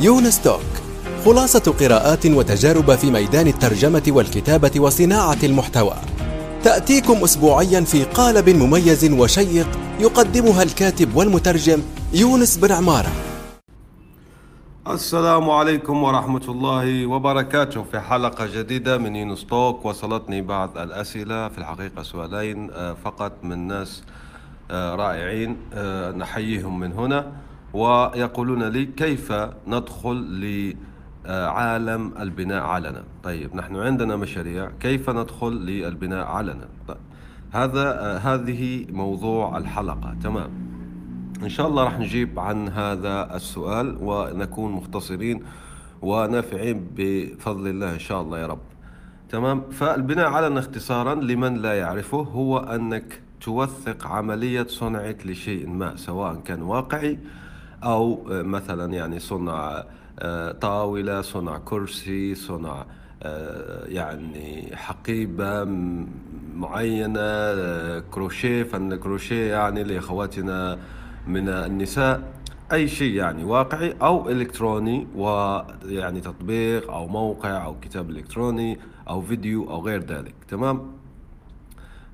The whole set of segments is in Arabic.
يونس توك خلاصة قراءات وتجارب في ميدان الترجمة والكتابة وصناعة المحتوى. تأتيكم أسبوعيا في قالب مميز وشيق يقدمها الكاتب والمترجم يونس بن عمارة. السلام عليكم ورحمة الله وبركاته. في حلقة جديدة من يونس توك وصلتني بعض الأسئلة في الحقيقة سؤالين آه، فقط من ناس آه، رائعين آه، نحييهم من هنا. ويقولون لي كيف ندخل لعالم البناء علنا. طيب نحن عندنا مشاريع كيف ندخل للبناء علنا؟ طيب هذا هذه موضوع الحلقة. تمام. إن شاء الله راح نجيب عن هذا السؤال ونكون مختصرين ونافعين بفضل الله إن شاء الله يا رب. تمام. فالبناء على اختصارا لمن لا يعرفه هو أنك توثق عملية صنعك لشيء ما سواء كان واقعي أو مثلا يعني صنع آه، طاولة صنع كرسي صنع آه، يعني حقيبة معينة آه، كروشيه فن كروشيه يعني لأخواتنا من النساء. أي شيء يعني واقعي أو إلكتروني ويعني تطبيق أو موقع أو كتاب إلكتروني أو فيديو أو غير ذلك. تمام؟ آه،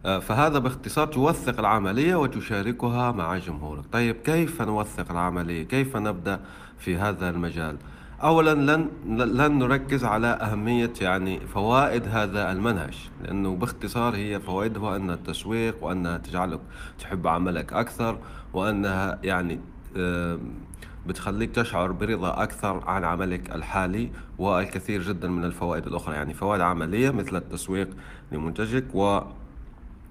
فهذا باختصار توثق العملية وتشاركها مع جمهورك. طيب كيف نوثق العملية؟ كيف نبدأ في هذا المجال؟ اولا لن لن نركز على أهمية يعني فوائد هذا المنهج لأنه باختصار هي فوائدها ان التسويق وأنها تجعلك تحب عملك أكثر وأنها يعني بتخليك تشعر برضا أكثر عن عملك الحالي والكثير جدا من الفوائد الأخرى. يعني فوائد عملية مثل التسويق لمنتجك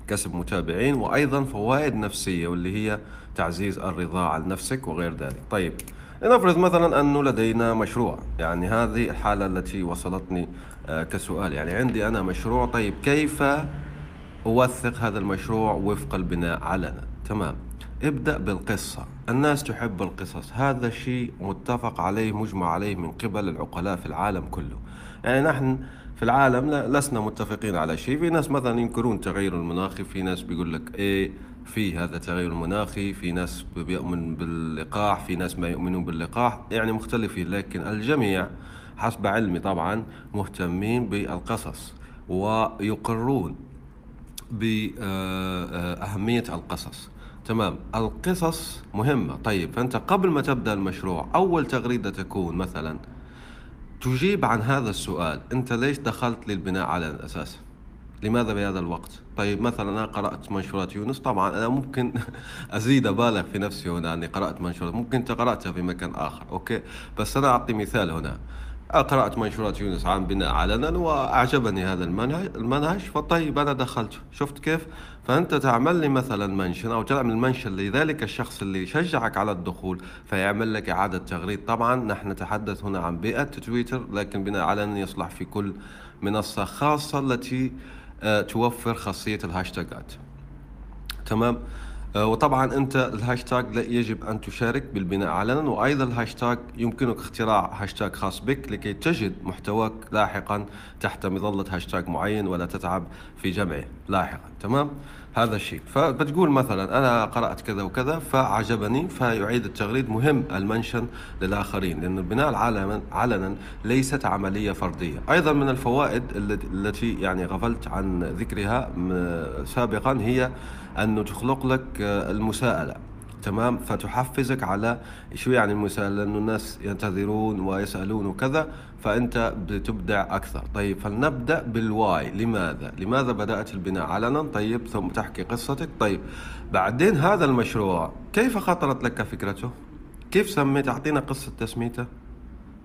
وكسب متابعين وأيضا فوائد نفسية واللي هي تعزيز الرضا عن نفسك وغير ذلك. طيب لنفرض مثلا أنه لدينا مشروع. يعني هذه الحالة التي وصلتني آه، كسؤال. يعني عندي أنا مشروع. طيب كيف أوثق هذا المشروع وفق البناء علنا؟ تمام. ابدأ بالقصة. الناس تحب القصص. هذا شيء متفق عليه مجمع عليه من قبل العقلاء في العالم كله. يعني نحن في العالم لسنا متفقين على شيء. في ناس مثلا ينكرون تغير المناخي في ناس بيقول لك إيه في هذا التغير المناخي في ناس بيؤمن باللقاح في ناس ما يؤمنون باللقاح. يعني مختلفين لكن الجميع حسب علمي طبعا مهتمين بالقصص ويقرون بأهمية القصص. تمام. القصص مهمة. طيب فأنت قبل ما تبدأ المشروع أول تغريدة تكون مثلا تجيب عن هذا السؤال أنت ليش دخلت للبناء على الأساس؟ لماذا بهذا الوقت؟ طيب مثلا أنا قرأت منشورات يونس طبعا أنا ممكن أزيد أبالغ في نفسي هنا أني قرأت منشورات ممكن أنت قرأتها في مكان آخر okay؟ بس أنا أعطي مثال هنا. قرأت منشورات يونس عن بناء علنا وأعجبني هذا المنهج فطيب أنا دخلت. شفت كيف؟ فأنت تعمل لي مثلا mention أو تعمل mention لذلك الشخص اللي يشجعك على الدخول فيعمل لك إعادة تغريد. طبعا نحن نتحدث هنا عن بيئة تويتر لكن بناء علنا يصلح في كل منصة خاصة التي آه، توفر خاصية الهاشتاجات. تمام؟ وطبعا أنت الهاشتاج يجب أن تشارك بالبناء علنا وأيضا الهاشتاج يمكنك اختراع هاشتاج خاص بك لكي تجد محتواك لاحقا تحت مظلة هاشتاج معين ولا تتعب في جمعه لاحقا. تمام؟ هذا الشيء. فبتقول مثلا أنا قرأت كذا وكذا فعجبني فيعيد التغريد مهم ال mention للآخرين لأن البناء علنا ليست عملية فردية. أيضا من الفوائد التي يعني غفلت عن ذكرها سابقا هي انه تخلق لك المساءلة. تمام؟ فتحفزك على شو يعني المساءلة؟ لأنه الناس ينتظرون ويسألون وكذا فأنت بتبدع أكثر. طيب فلنبدأ بالواي. لماذا؟ لماذا بدأت البناء؟ علنا. طيب ثم تحكي قصتك. طيب بعدين هذا المشروع كيف خطرت لك فكرته؟ كيف سميت؟ أعطينا قصة تسميته.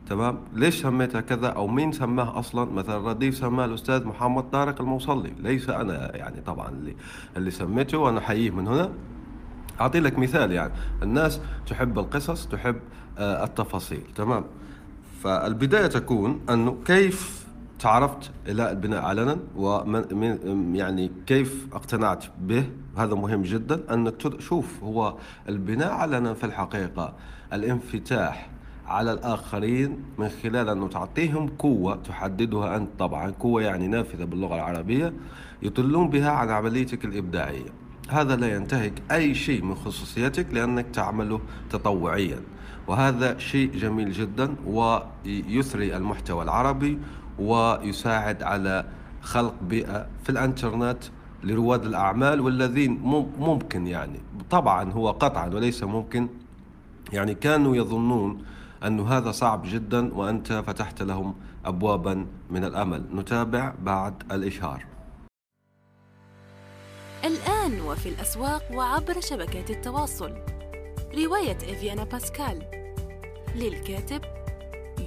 تمام؟ ليش سميتها كذا؟ أو مين سماه أصلا؟ مثلا رديف سماه الأستاذ محمد طارق الموصلي. ليس أنا يعني طبعا اللي اللي سميته وأنا احييه من هنا. أعطي لك مثال يعني. الناس تحب القصص تحب آه، التفاصيل. تمام؟ فالبداية تكون أنه كيف تعرفت إلى البناء علنا؟ ومن يعني كيف اقتنعت به؟ هذا مهم جدا. أنك تشوف هو البناء علنا في الحقيقة الانفتاح على الآخرين من خلال أنه تعطيهم قوة تحددها أنت. طبعا قوة يعني نافذة باللغة العربية يطلون بها عن عمليتك الإبداعية. هذا لا ينتهك أي شيء من خصوصيتك لأنك تعمله تطوعيا. وهذا شيء جميل جدا ويثري المحتوى العربي ويساعد على خلق بيئة في الإنترنت لرواد الأعمال والذين ممكن يعني. طبعا هو قطعا وليس ممكن. يعني كانوا يظنون أن هذا صعب جدا وأنت فتحت لهم أبوابا من الأمل. نتابع بعد الإشهار. الآن وفي الأسواق وعبر شبكات التواصل. رواية إفيانا باسكال. للكاتب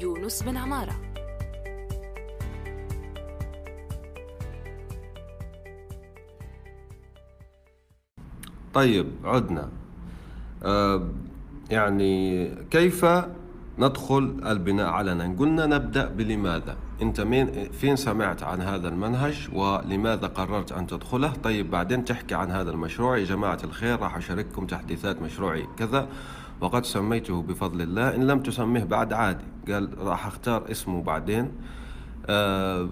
يونس بن عمارة. طيب عدنا. آه يعني كيف ندخل البناء علنا قلنا نبدأ بلماذا؟ أنت مين فين سمعت عن هذا المنهج ولماذا قررت أن تدخله؟ طيب بعدين تحكي عن هذا المشروع. يا جماعة الخير راح أشارككم تحديثات مشروعي كذا وقد سميته بفضل الله. إن لم تسميه بعد عادي. قال راح أختار اسمه بعدين. آه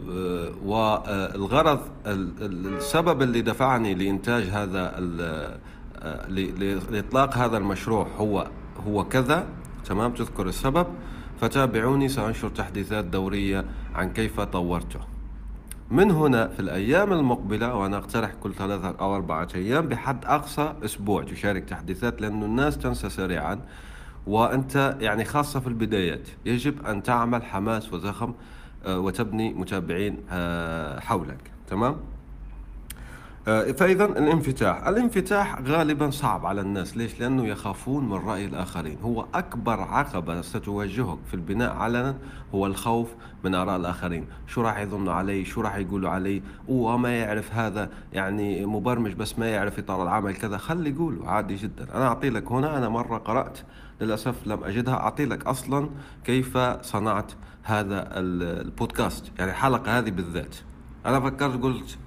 والغرض السبب اللي دفعني لإنتاج هذا آه، لإطلاق هذا المشروع هو هو كذا. تمام؟ تذكر السبب. فتابعوني سأنشر تحديثات دورية عن كيف طورته. من هنا في الأيام المقبلة وأنا أقترح كل ثلاثة أو أربعة أيام بحد أقصى أسبوع تشارك تحديثات لأن الناس تنسى سريعا. وأنت يعني خاصة في البدايات يجب أن تعمل حماس وزخم آه، وتبني متابعين آه، حولك. تمام؟ آه، فإذا الانفتاح. الانفتاح غالبا صعب على الناس. ليش؟ لأنه يخافون من رأي الآخرين. هو أكبر عقبة ستواجهك في البناء علنا هو الخوف من آراء الآخرين. شو راح يظنوا علي؟ شو راح يقولوا علي؟ وما يعرف هذا يعني مبرمج بس ما يعرف إطار العمل كذا. خلي يقولوا عادي جدا. أنا أعطي لك هنا أنا مرة قرأت للأسف لم أجدها. أعطي لك أصلا كيف صنعت هذا البودكاست يعني الحلقة هذه بالذات. أنا فكرت قلت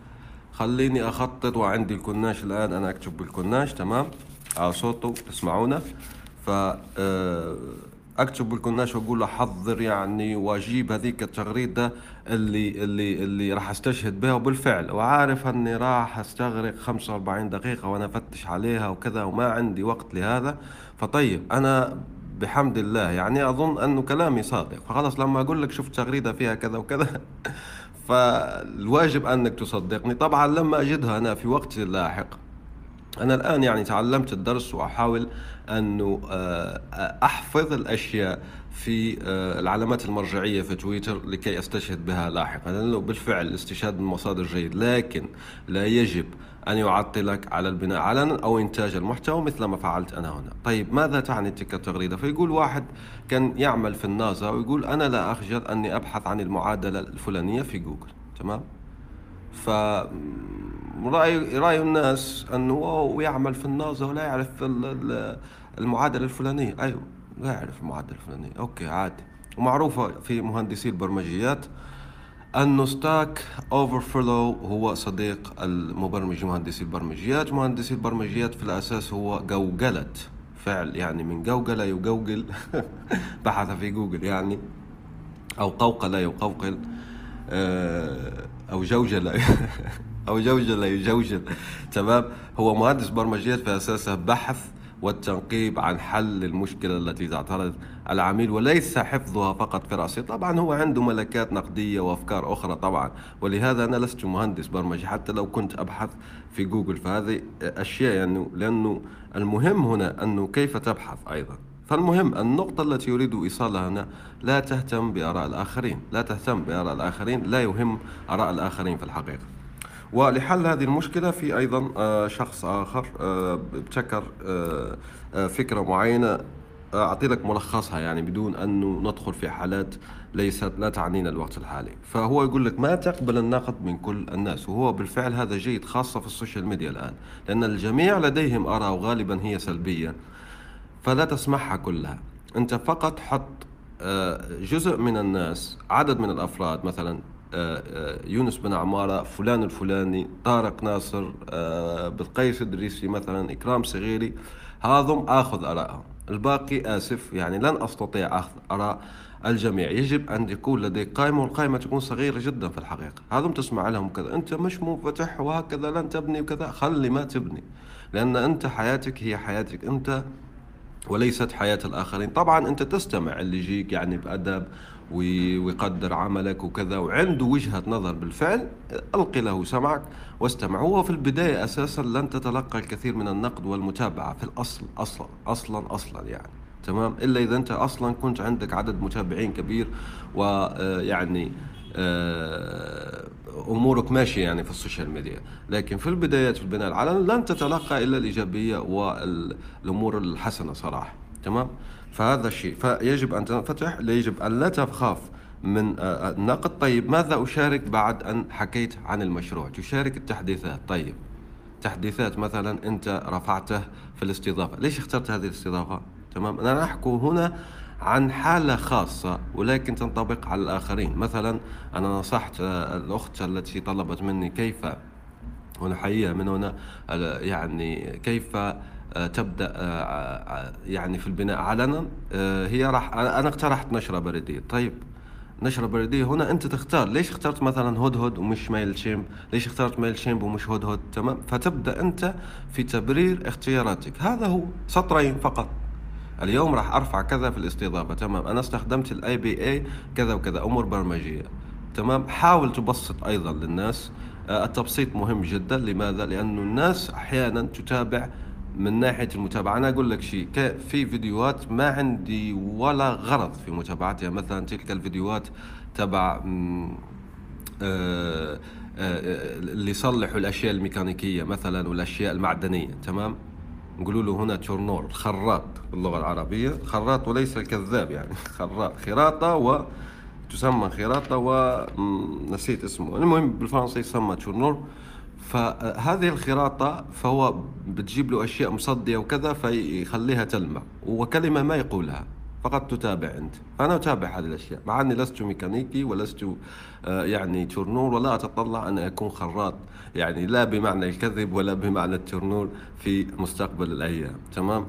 خليني أخطط وعندي الكناش الآن أنا أكتب بالكناش تمام؟ على صوته تسمعونه ف آه، أكتب بالكناش وأقول له حضر يعني وأجيب هذيك التغريده اللي اللي اللي راح أستشهد بها وبالفعل. وعارف إني راح أستغرق 45 دقيقة وأنا أفتش عليها وكذا وما عندي وقت لهذا. فطيب أنا بحمد الله يعني أظن أنه كلامي صادق. فخلاص لما أقول لك شفت تغريدة فيها كذا وكذا فالواجب أنك تصدقني. طبعا لما أجدها أنا في وقت لاحق. أنا الآن يعني تعلمت الدرس وأحاول أنه آه، أحفظ الأشياء. في آه، العلامات المرجعية في تويتر لكي أستشهد بها لاحقا. لأنه بالفعل الاستشهاد من مصادر جيد لكن لا يجب أن يعطلك على البناء علنا أو إنتاج المحتوى مثل ما فعلت أنا هنا. طيب ماذا تعني تلك التغريدة؟ فيقول واحد كان يعمل في الناسا ويقول أنا لا أخجل أني أبحث عن المعادلة الفلانية في جوجل. تمام؟ ف رأي رأي الناس أنه يعمل في الناسا ولا يعرف المعادلة الفلانية. أيوه. لا يعرف المعادلة الفلانية okay عادي. ومعروفة في مهندسي البرمجيات أنه Stack Overflow هو صديق المبرمج مهندسي البرمجيات. مهندسي البرمجيات في الأساس هو جوجلة فعل يعني من جوجل يجوجل بحث في جوجل يعني أو قوقل يقوقل آه، أو جوجل أو جوجل يجوجل. تمام؟ هو مهندس برمجيات في أساسه بحث والتنقيب عن حل المشكلة التي تعترض العميل وليس حفظها فقط في رأسه. طبعا هو عنده ملكات نقدية وأفكار أخرى طبعا ولهذا أنا لست مهندس برمجي حتى لو كنت أبحث في جوجل. فهذه أشياء يعني لأنه المهم هنا أنه كيف تبحث أيضا. فالمهم النقطة التي يريد إيصالها هنا لا تهتم بآراء الآخرين. لا تهتم بآراء الآخرين لا يهم آراء الآخرين في الحقيقة. ولحل هذه المشكلة في أيضا آه، شخص آخر آه، ابتكر آه، فكرة معينة أعطي لك ملخصها يعني بدون أن ندخل في حالات ليست لا تعنينا الوقت الحالي. فهو يقول لك ما تقبل النقد من كل الناس وهو بالفعل هذا جيد خاصة في ال social media الآن لأن الجميع لديهم آراء غالبا هي سلبية فلا تسمعها كلها. أنت فقط حط جزء من الناس عدد من الأفراد مثلا آه، آه، يونس بن عمارة فلان الفلاني طارق ناصر آه، بلقيس الدريسي مثلا إكرام صغيري هذم آخذ آرائهم الباقي آسف يعني لن أستطيع أخذ آراء الجميع. يجب أن يكون لديك قائمة والقائمة تكون صغيرة جدا في الحقيقة. هذم تسمع لهم كذا. أنت مش منفتح وهكذا لن تبني وكذا. خلي ما تبني لأن أنت حياتك هي حياتك. أنت وليست حياة الآخرين. طبعا أنت تستمع اللي يجيك يعني بأدب ويقدر عملك وكذا وعنده وجهة نظر بالفعل ألقي له سمعك واستمع. هو في البداية أساسا لن تتلقى الكثير من النقد والمتابعة في الأصل أصلا أصلا أصلا يعني. تمام؟ إلا إذا أنت أصلا كنت عندك عدد متابعين كبير ويعني آه، أمورك ماشية يعني في ال social media. لكن في البدايات في البناء العلني لن تتلقى إلا الإيجابية والأمور الحسنة صراحة. تمام؟ فهذا الشيء. فيجب أن تنفتح يجب أن لا تخاف من آه، النقد طيب ماذا أشارك بعد أن حكيت عن المشروع؟ تشارك التحديثات. طيب تحديثات مثلا أنت رفعته في الاستضافة. ليش اخترت هذه الاستضافة؟ تمام؟ أنا احكي هنا عن حالة خاصة ولكن تنطبق على الآخرين. مثلا أنا نصحت الأخت التي طلبت مني كيف ونحييها من هنا يعني كيف تبدأ يعني في البناء علنا. هي راح أنا اقترحت نشرة بريدية. طيب نشرة بريدية هنا أنت تختار. ليش اخترت مثلا هدهد ومش Mailchimp ليش اخترت Mailchimp ومش هدهد تمام؟ فتبدأ أنت في تبرير اختياراتك. هذا هو سطرين فقط. اليوم راح أرفع كذا في الاستضافة. تمام؟ أنا استخدمت ال API كذا وكذا أمور برمجية. تمام؟ حاول تبسط أيضا للناس. آه، التبسيط مهم جدا. لماذا؟ لأنه الناس أحيانا تتابع من ناحية المتابعة. أنا أقول لك شيء في فيديوهات ما عندي ولا غرض في متابعتها. مثلا تلك الفيديوهات تبع آه، آه، اللي يصلحوا الأشياء الميكانيكية مثلا والأشياء المعدنية تمام؟ نقولوا له هنا تورنور خراط باللغة العربية. خراط وليس الكذاب يعني. خراط خراطة و تسمى خراطة ونسيت اسمه. المهم بالفرنسي يسمى تورنور. فهذه الخراطة فهو بتجيب له أشياء مصدية وكذا فيخليها تلمع وكلمة ما يقولها فقط تتابع أنت. فأنا أتابع هذه الأشياء مع أني لست ميكانيكي ولست آه، يعني تورنور ولا أتطلع أن أكون خراط يعني لا بمعنى الكذب ولا بمعنى التورنور في مستقبل الأيام تمام؟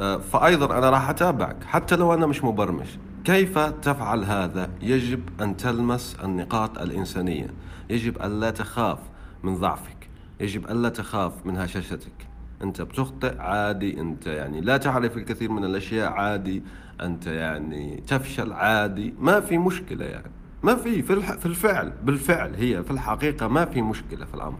آه، فأيضا أنا راح أتابعك حتى لو أنا مش مبرمج. كيف تفعل هذا؟ يجب أن تلمس النقاط الإنسانية يجب أن لا تخاف. من ضعفك. يجب أن لا تخاف من هشاشتك أنت بتخطئ عادي. أنت يعني لا تعرف الكثير من الأشياء عادي. أنت يعني تفشل عادي. ما في مشكلة يعني. ما في في, الفعل. بالفعل هي في الحقيقة ما في مشكلة في الأمر.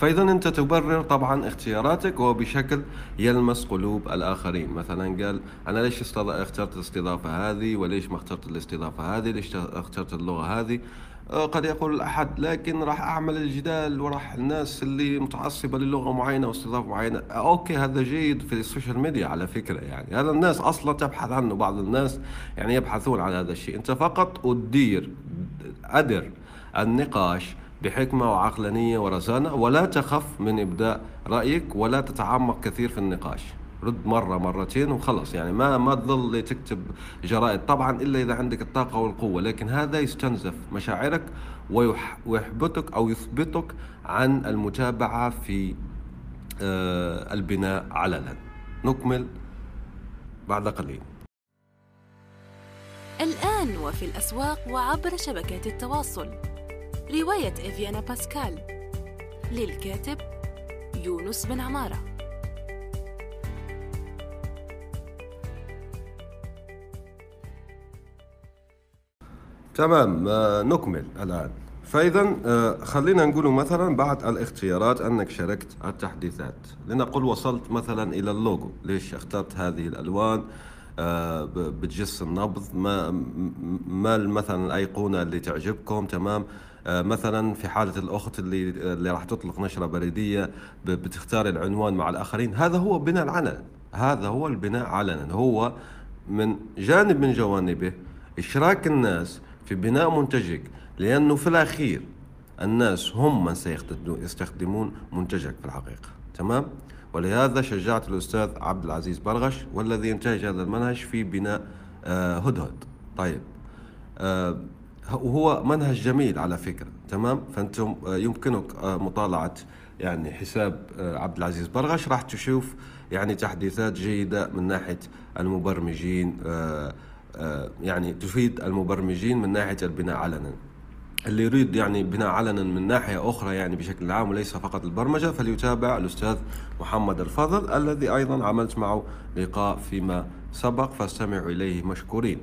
فإذا أنت تبرر طبعا اختياراتك وبشكل يلمس قلوب الآخرين. مثلا قال أنا ليش اخترت الاستضافة هذه؟ وليش ما اخترت الاستضافة هذه؟ ليش اخترت اللغة هذه؟ آه، قد يقول أحد لكن راح أعمل الجدال وراح الناس اللي متعصبة للغة معينة واستضافة معينة. آه، okay هذا جيد في ال social media على فكرة يعني. هذا الناس أصلا تبحث عنه بعض الناس يعني يبحثون عن هذا الشيء. أنت فقط أدير أدر النقاش بحكمة وعقلانية ورزانة ولا تخف من إبداء رأيك ولا تتعمق كثير في النقاش. رد مرة مرتين وخلص يعني ما ما تظل تكتب جرائد. طبعا إلا إذا عندك الطاقة والقوة لكن هذا يستنزف مشاعرك ويحبطك أو يثبتك عن المتابعة في آه، البناء علنا نكمل بعد قليل. الآن وفي الأسواق وعبر شبكات التواصل. رواية إفيانا باسكال للكاتب يونس بن عمارة. تمام آه، نكمل الآن. فإذا آه، خلينا نقول مثلا بعد الاختيارات أنك شاركت التحديثات. لنقل وصلت مثلا إلى اللوجو. ليش اخترت هذه الألوان؟ آه، بتجس النبض. ما ما مثلا الأيقونة اللي تعجبكم؟ تمام. مثلا في حالة الأخت اللي اللي راح تطلق نشرة بريدية بتختار العنوان مع الآخرين هذا هو بناء علنا هذا هو البناء علنا. هو من جانب من جوانبه إشراك الناس في بناء منتجك لأنه في الأخير الناس هم من سيستخدمون منتجك في الحقيقة. تمام؟ ولهذا شجعت الأستاذ عبد العزيز برغش والذي ينتهج هذا المنهج في بناء آه، هدهد. طيب آه، وهو منهج جميل على فكرة تمام؟ فأنتم آه، يمكنك مطالعة يعني حساب عبد العزيز برغش. راح تشوف يعني تحديثات جيدة من ناحية المبرمجين آه، يعني تفيد المبرمجين من ناحية البناء علنا. اللي يريد يعني بناء علنا من ناحية أخرى يعني بشكل عام وليس فقط البرمجة فليتابع الأستاذ محمد الفضل الذي أيضا عملت معه لقاء فيما سبق فاستمعوا إليه مشكورين.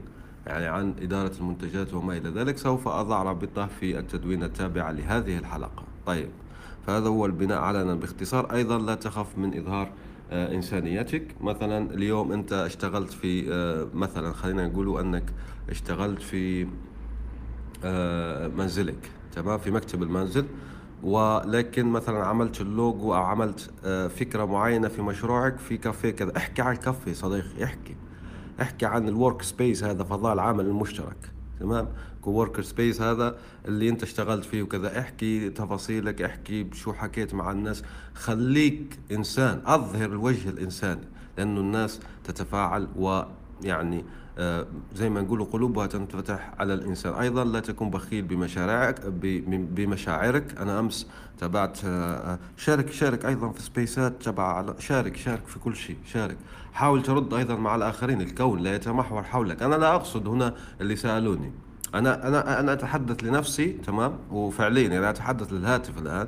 يعني عن إدارة المنتجات وما إلى ذلك سوف أضع رابطة في التدوين التابع لهذه الحلقة. طيب فهذا هو البناء علنا باختصار أيضا لا تخف من إظهار آه، إنسانيتك. مثلا اليوم أنت اشتغلت في آه، مثلا خلينا نقول أنك اشتغلت في آه، منزلك تمام؟ في مكتب المنزل ولكن مثلا عملت اللوجو أو عملت فكرة معينة في مشروعك في كافيه كذا. احكي عن الكافيه صديقي احكي. أحكي عن ال workspace هذا فضاء العمل المشترك تمام؟ coworkspace هذا اللي أنت اشتغلت فيه وكذا. احكي تفاصيلك احكي شو حكيت مع الناس. خليك إنسان أظهر الوجه الإنساني لأنه الناس تتفاعل ويعني زي ما نقولوا قلوبها تنفتح على الإنسان. أيضا لا تكون بخيل بمشاريعك بمشاعرك. أنا أمس تابعت آه، آه، شارك شارك أيضا في سبيسات تبع شارك شارك في كل شيء شارك. حاول ترد أيضا مع الآخرين الكون لا يتمحور حولك. أنا لا أقصد هنا اللي سألوني. أنا أنا أنا أتحدث لنفسي تمام؟ وفعليا أنا أتحدث للهاتف الآن.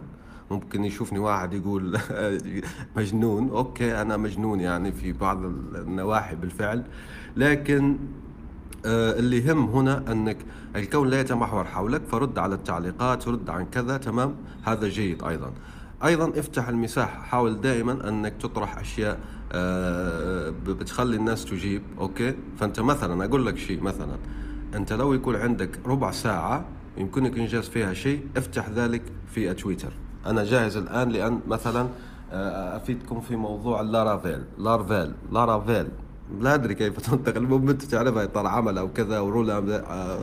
ممكن يشوفني واحد يقول مجنون. okay أنا مجنون يعني في بعض النواحي بالفعل. لكن آه، اللي يهم هنا أنك الكون لا يتمحور حولك فرد على التعليقات رد عن كذا تمام؟ هذا جيد أيضا. أيضا افتح المساحة حاول دائما أنك تطرح أشياء آه، بتخلي الناس تجيب. okay؟ فأنت مثلا أقول لك شيء مثلا. أنت لو يكون عندك ربع ساعة يمكنك إنجاز فيها شيء افتح ذلك في تويتر. أنا جاهز الآن لأن مثلا آه، افيدكم في موضوع اللارافيل لارفيل لارافيل لا أدري كيف تنطق المهم انت تعرفها اطار عمل أو كذا آه،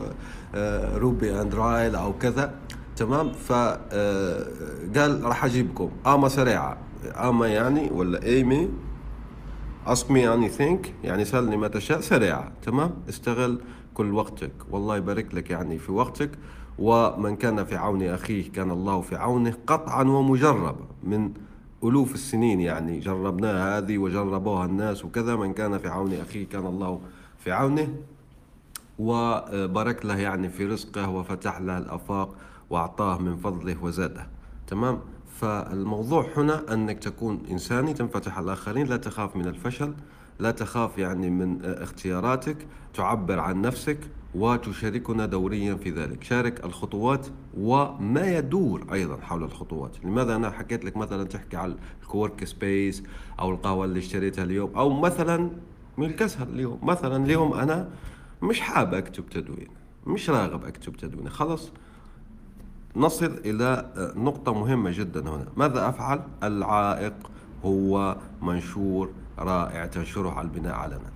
آه، روبي اند رايل أو كذا. تمام؟ فقال راح أجيبكم. أما سريعة. أما يعني ولا ايمي اسمي يعني ثينك يعني سألني ما تشاء سريعة. تمام؟ استغل كل وقتك. والله يبارك لك يعني في وقتك. ومن كان في عون أخيه كان الله في عونه قطعا ومجربا من ألوف السنين يعني جربناها هذه وجربوها الناس وكذا. من كان في عون أخيه كان الله في عونه وبارك له يعني في رزقه وفتح له الآفاق وأعطاه من فضله وزاده. تمام؟ فالموضوع هنا أنك تكون إنساني تنفتح على الآخرين لا تخاف من الفشل لا تخاف يعني من اختياراتك تعبر عن نفسك وتشاركنا دوريا في ذلك. شارك الخطوات وما يدور أيضا حول الخطوات. لماذا أنا حكيت لك مثلا تحكي على ال coworkspace أو القهوة اللي اشتريتها اليوم أو مثلا من الكسر اليوم. مثلا اليوم أنا مش حاب أكتب تدوين مش راغب أكتب تدوين خلص نصل إلى نقطة مهمة جدا هنا. ماذا أفعل؟ العائق هو منشور رائع تنشره على البناء علنا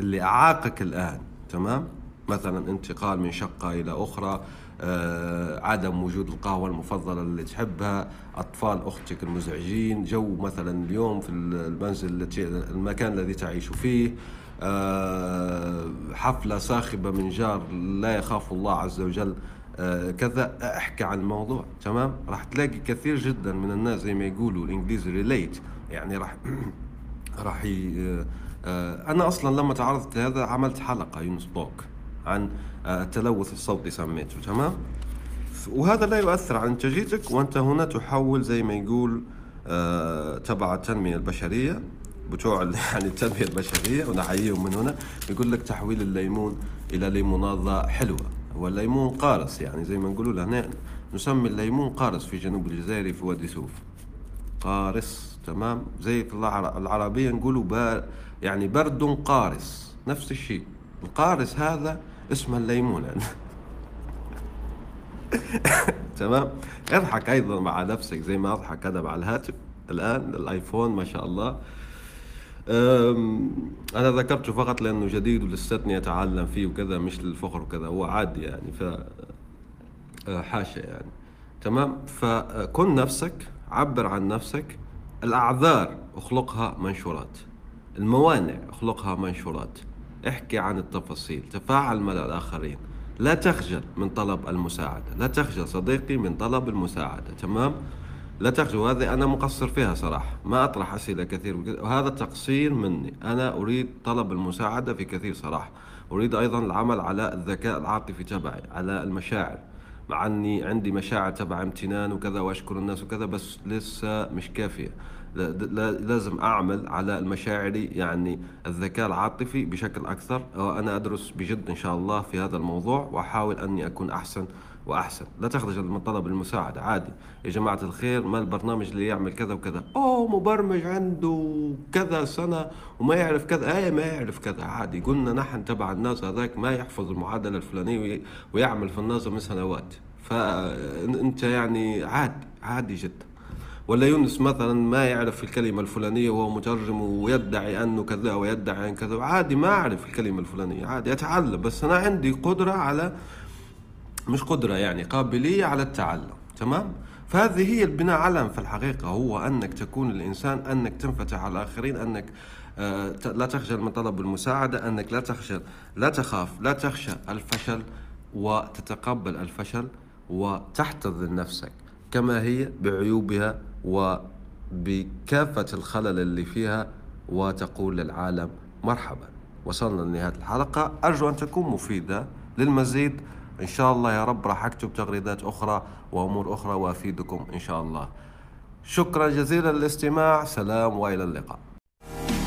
اللي أعاقك الآن تمام؟ مثلا انتقال من شقة إلى أخرى آه، عدم وجود القهوة المفضلة اللي تحبها أطفال أختك المزعجين جو مثلا اليوم في المنزل التي المكان الذي تعيش فيه آه، حفلة صاخبة من جار لا يخاف الله عز وجل آه، كذا أحكي عن الموضوع تمام؟ راح تلاقي كثير جدا من الناس زي ما يقولوا الانجليزي ريليت يعني راح راح أنا أصلا لما تعرضت لهذا عملت حلقة يونس توك عن آه، التلوث الصوتي سميته تمام؟ وهذا لا يؤثر على انتاجيتك وأنت هنا تحول زي ما يقول آه، تبع التنمية البشرية بتوع يعني التنمية البشرية ونحييهم من هنا يقول لك تحويل الليمون إلى ليموناضه حلوة. والليمون قارص يعني زي ما نقولوا له نسمي الليمون قارص في جنوب الجزائر في وادي سوف. قارص تمام؟ زي في العربية نقولوا يعني برد قارص نفس الشيء. القارص هذا اسمه الليمون تمام؟ اضحك أيضا مع نفسك زي ما أضحك أنا مع الهاتف الآن الآيفون ما شاء الله. أنا ذكرته فقط لأنه جديد ولستني أتعلم فيه وكذا مش للفخر وكذا هو عادي يعني ف أه، حاشا يعني. تمام؟ فكن نفسك عبر عن نفسك. الأعذار اخلقها منشورات. الموانع اخلقها منشورات. احكي عن التفاصيل تفاعل مع الآخرين. لا تخجل من طلب المساعدة لا تخجل صديقي من طلب المساعدة تمام؟ لا تخجل وهذه أنا مقصر فيها صراحة ما أطرح أسئلة كثير وهذا تقصير مني. أنا أريد طلب المساعدة في كثير صراحة. أريد أيضا العمل على الذكاء العاطفي تبعي على المشاعر. عني عندي مشاعر تبع امتنان وكذا وأشكر الناس وكذا بس لسه مش كافية. لازم أعمل على المشاعري يعني الذكاء العاطفي بشكل أكثر. أنا أدرس بجد إن شاء الله في هذا الموضوع وأحاول أني أكون أحسن وأحسن. لا تخرج من طلب المساعدة عادي. يا جماعة الخير ما البرنامج اللي يعمل كذا وكذا؟ أوه مبرمج عنده كذا سنة وما يعرف كذا. اي ما يعرف كذا عادي. قلنا نحن تبع الناس هذاك ما يحفظ المعادلة الفلانية ويعمل في النظم سنوات. فانت يعني عادي عادي جدا. ولا يونس مثلا ما يعرف الكلمة الفلانية وهو مترجم ويدعي أنه كذا ويدعي أن كذا. عادي ما أعرف الكلمة الفلانية عادي أتعلم بس أنا عندي قدرة على مش قدرة يعني قابلية على التعلم تمام؟ فهذه هي البناء علم في الحقيقة هو أنك تكون الإنسان أنك تنفتح على الآخرين أنك آه، لا تخجل من طلب المساعدة أنك لا تخجل لا تخاف لا تخشى الفشل وتتقبل الفشل وتحتضن نفسك. كما هي بعيوبها وبكافة الخلل اللي فيها وتقول للعالم مرحبا. وصلنا لنهاية الحلقة. أرجو أن تكون مفيدة للمزيد. إن شاء الله يا رب راح أكتب تغريدات أخرى وأمور أخرى وأفيدكم إن شاء الله. شكرا جزيلا للاستماع. سلام وإلى اللقاء.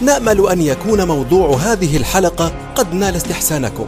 نأمل أن يكون موضوع هذه الحلقة قد نال استحسانكم.